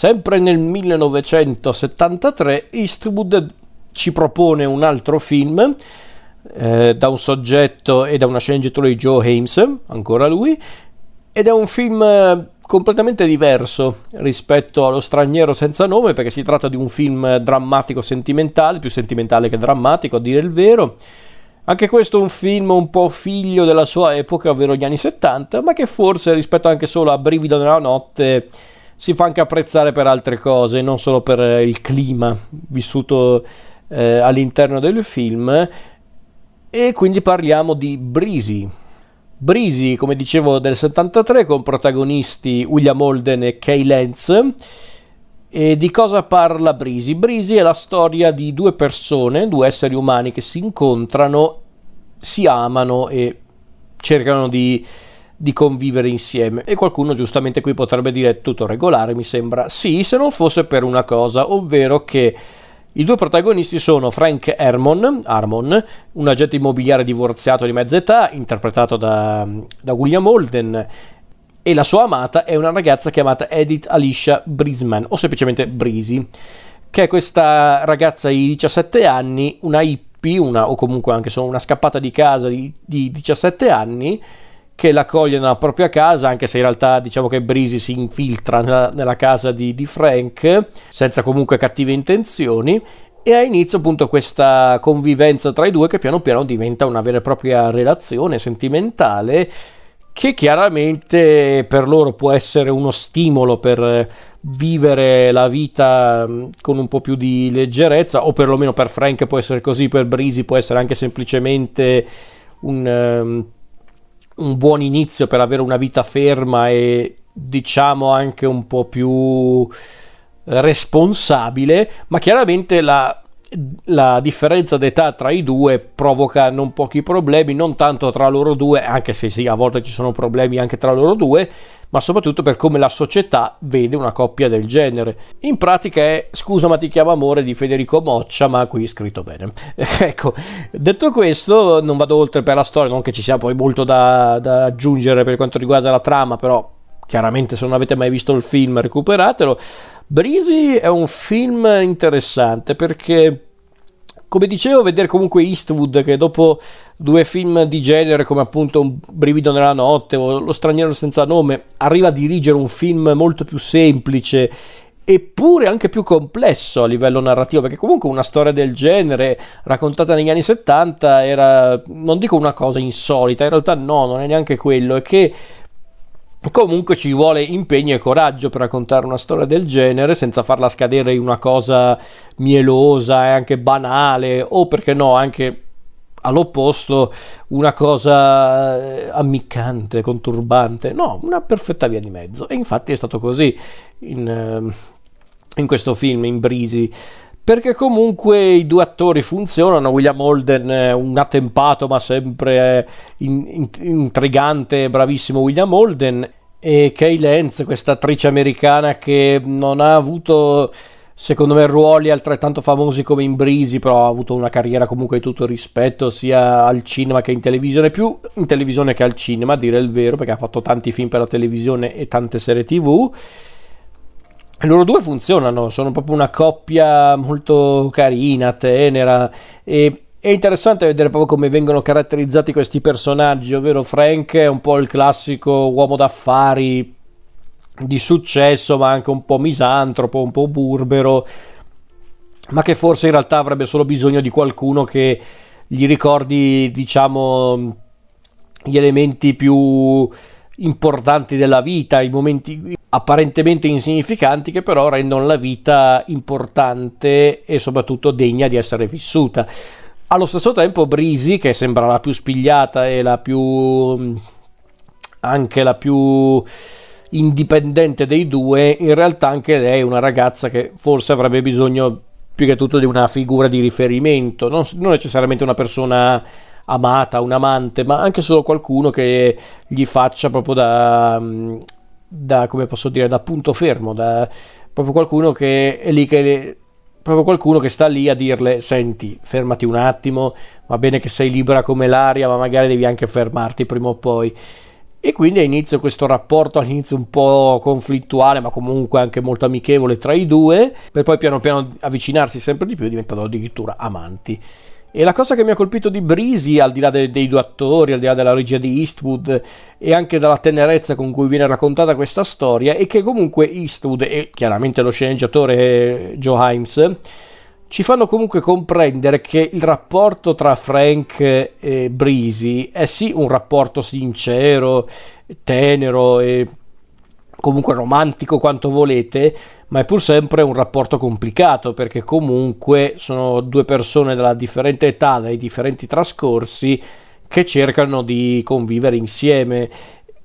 Sempre nel 1973 Eastwood ci propone un altro film eh, da un soggetto e da una sceneggiatura di Joe Hames, ancora lui, ed è un film eh, completamente diverso rispetto allo straniero senza nome perché si tratta di un film drammatico sentimentale, più sentimentale che drammatico a dire il vero. Anche questo è un film un po' figlio della sua epoca, ovvero gli anni 70, ma che forse rispetto anche solo a Brivido nella notte si fa anche apprezzare per altre cose, non solo per il clima vissuto eh, all'interno del film. E quindi parliamo di Breezy. Breezy, come dicevo, del 73 con protagonisti William Holden e Kay Lentz. E di cosa parla Breezy? Breezy è la storia di due persone, due esseri umani che si incontrano, si amano e cercano di di convivere insieme. E qualcuno giustamente qui potrebbe dire tutto regolare, mi sembra. Sì, se non fosse per una cosa, ovvero che i due protagonisti sono Frank Hermon, Harmon, un agente immobiliare divorziato di mezza età, interpretato da, da William Holden, e la sua amata è una ragazza chiamata Edith Alicia Brisman, o semplicemente Breezy, che è questa ragazza di 17 anni, una hippie, una, o comunque anche solo una scappata di casa di, di 17 anni, che l'accoglie nella propria casa, anche se in realtà diciamo che Brisi si infiltra nella, nella casa di, di, Frank, senza comunque cattive intenzioni, e ha inizio appunto questa convivenza tra i due che piano piano diventa una vera e propria relazione sentimentale che chiaramente per loro può essere uno stimolo per vivere la vita con un po' più di leggerezza o perlomeno per Frank può essere così, per Brisi può essere anche semplicemente un... Um, un buon inizio per avere una vita ferma e diciamo anche un po' più responsabile, ma chiaramente la, la differenza d'età tra i due provoca non pochi problemi, non tanto tra loro due, anche se sì, a volte ci sono problemi anche tra loro due, ma soprattutto per come la società vede una coppia del genere. In pratica è Scusa ma ti chiamo amore di Federico Moccia, ma qui scritto bene. ecco, detto questo, non vado oltre per la storia, non che ci sia poi molto da, da aggiungere per quanto riguarda la trama, però chiaramente se non avete mai visto il film recuperatelo. Breezy è un film interessante perché come dicevo, vedere comunque Eastwood che dopo due film di genere come appunto Un brivido nella notte o Lo straniero senza nome arriva a dirigere un film molto più semplice eppure anche più complesso a livello narrativo, perché comunque una storia del genere raccontata negli anni 70 era, non dico una cosa insolita, in realtà no, non è neanche quello, è che Comunque ci vuole impegno e coraggio per raccontare una storia del genere senza farla scadere in una cosa mielosa e anche banale o perché no anche all'opposto una cosa eh, ammiccante, conturbante. No, una perfetta via di mezzo. E infatti è stato così in, eh, in questo film, in Brisi perché comunque i due attori funzionano. William Holden un attempato ma sempre in, in, intrigante, bravissimo William Holden. E Kay Lenz, questa attrice americana che non ha avuto, secondo me, ruoli altrettanto famosi come in Brisi, però ha avuto una carriera comunque di tutto rispetto sia al cinema che in televisione, più in televisione che al cinema, a dire il vero, perché ha fatto tanti film per la televisione e tante serie tv loro due funzionano, sono proprio una coppia molto carina, tenera e è interessante vedere proprio come vengono caratterizzati questi personaggi, ovvero Frank è un po' il classico uomo d'affari di successo, ma anche un po' misantropo, un po' burbero, ma che forse in realtà avrebbe solo bisogno di qualcuno che gli ricordi, diciamo, gli elementi più importanti della vita, i momenti apparentemente insignificanti che però rendono la vita importante e soprattutto degna di essere vissuta. Allo stesso tempo Brisi, che sembra la più spigliata e la più anche la più indipendente dei due, in realtà anche lei è una ragazza che forse avrebbe bisogno più che tutto di una figura di riferimento, non, non necessariamente una persona amata, un amante, ma anche solo qualcuno che gli faccia proprio da, da come posso dire, da punto fermo, da proprio qualcuno che è lì che proprio qualcuno che sta lì a dirle senti fermati un attimo va bene che sei libera come l'aria ma magari devi anche fermarti prima o poi. E quindi inizia questo rapporto all'inizio un po' conflittuale ma comunque anche molto amichevole tra i due per poi piano piano avvicinarsi sempre di più diventando addirittura amanti e la cosa che mi ha colpito di Breezy, al di là dei, dei due attori, al di là della regia di Eastwood e anche dalla tenerezza con cui viene raccontata questa storia, è che comunque Eastwood e chiaramente lo sceneggiatore Joe Himes ci fanno comunque comprendere che il rapporto tra Frank e Breezy è sì un rapporto sincero, tenero e comunque romantico quanto volete, ma è pur sempre un rapporto complicato perché comunque sono due persone dalla differente età, dai differenti trascorsi che cercano di convivere insieme.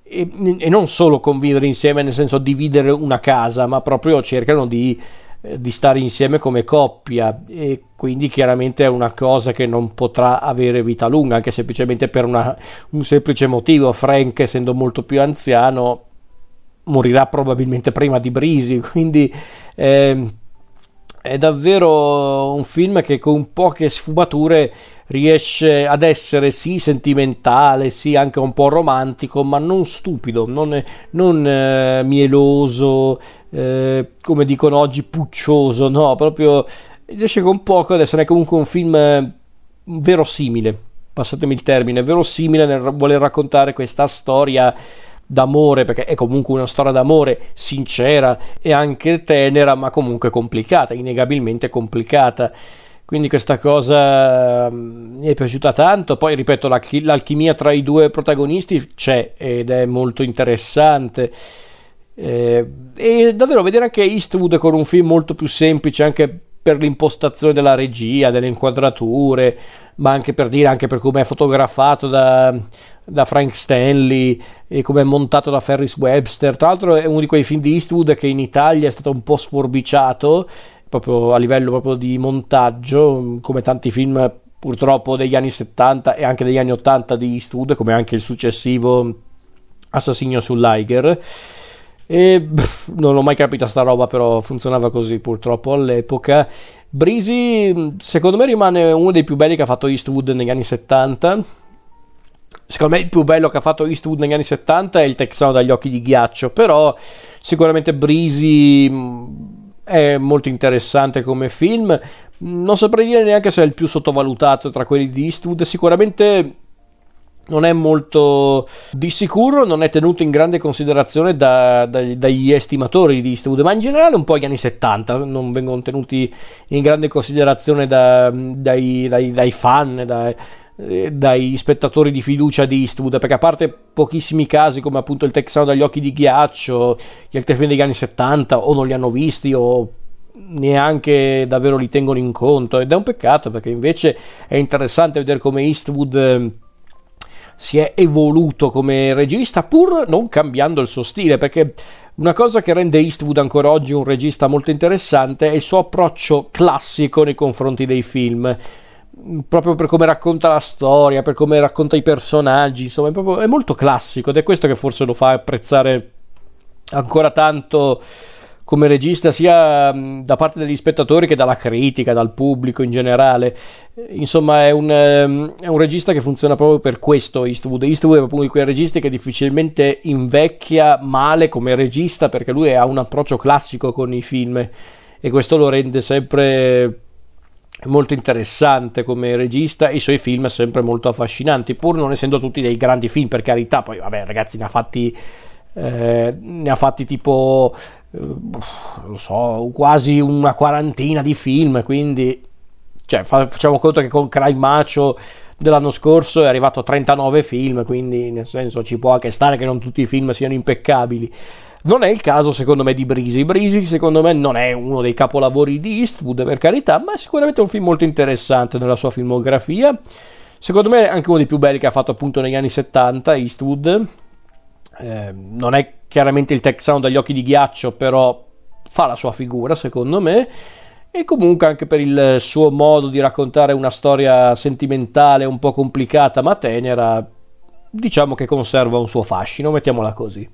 E, e non solo convivere insieme nel senso dividere una casa, ma proprio cercano di eh, di stare insieme come coppia. E quindi chiaramente è una cosa che non potrà avere vita lunga anche semplicemente per una, un semplice motivo. Frank essendo molto più anziano morirà probabilmente prima di Brisi quindi eh, è davvero un film che con poche sfumature riesce ad essere sì sentimentale, sì anche un po' romantico, ma non stupido, non, non eh, mieloso, eh, come dicono oggi puccioso, no, proprio riesce con poco ad essere comunque un film eh, verosimile, passatemi il termine, verosimile nel voler raccontare questa storia d'amore, perché è comunque una storia d'amore sincera e anche tenera, ma comunque complicata, innegabilmente complicata. Quindi questa cosa mm, mi è piaciuta tanto. Poi ripeto, l'alchimia tra i due protagonisti c'è ed è molto interessante. Eh, e davvero vedere anche Eastwood con un film molto più semplice anche per l'impostazione della regia, delle inquadrature, ma anche per dire anche per come è fotografato da, da Frank Stanley e come è montato da Ferris Webster. Tra l'altro è uno di quei film di Eastwood che in Italia è stato un po' sforbiciato proprio a livello proprio di montaggio, come tanti film purtroppo degli anni 70 e anche degli anni 80 di Eastwood, come anche il successivo Assassino sull'Iger. E non ho mai capito sta roba, però funzionava così purtroppo all'epoca. Breezy, secondo me, rimane uno dei più belli che ha fatto Eastwood negli anni 70. Secondo me il più bello che ha fatto Eastwood negli anni 70 è il Texano dagli occhi di ghiaccio, però sicuramente Breezy è molto interessante come film. Non saprei dire neanche se è il più sottovalutato tra quelli di Eastwood. Sicuramente non è molto di sicuro, non è tenuto in grande considerazione da, da, dagli estimatori di Eastwood, ma in generale un po' gli anni 70 non vengono tenuti in grande considerazione da, dai, dai, dai, fan, eh, dai spettatori di fiducia di Eastwood, perché a parte pochissimi casi come appunto il Texano dagli occhi di ghiaccio, gli altri film degli anni 70 o non li hanno visti o neanche davvero li tengono in conto ed è un peccato perché invece è interessante vedere come Eastwood si è evoluto come regista pur non cambiando il suo stile perché una cosa che rende Eastwood ancora oggi un regista molto interessante è il suo approccio classico nei confronti dei film. Proprio per come racconta la storia, per come racconta i personaggi, insomma, è, proprio, è molto classico ed è questo che forse lo fa apprezzare ancora tanto come regista sia da parte degli spettatori che dalla critica, dal pubblico in generale. Insomma, è un, è un regista che funziona proprio per questo. Eastwood. Eastwood è proprio uno di quei registi che difficilmente invecchia male come regista perché lui ha un approccio classico con i film e questo lo rende sempre molto interessante come regista e i suoi film sempre molto affascinanti, pur non essendo tutti dei grandi film, per carità. Poi, vabbè, ragazzi, ne ha fatti, eh, ne ha fatti tipo, eh, lo so, quasi una quarantina di film, quindi, cioè, facciamo conto che con Cry Macho dell'anno scorso è arrivato a 39 film, quindi, nel senso, ci può anche stare che non tutti i film siano impeccabili. Non è il caso secondo me di Breezy. Breezy secondo me non è uno dei capolavori di Eastwood per carità, ma è sicuramente un film molto interessante nella sua filmografia. Secondo me è anche uno dei più belli che ha fatto appunto negli anni 70 Eastwood. Eh, non è chiaramente il Texano dagli occhi di ghiaccio, però fa la sua figura secondo me. E comunque anche per il suo modo di raccontare una storia sentimentale un po' complicata ma tenera, diciamo che conserva un suo fascino, mettiamola così.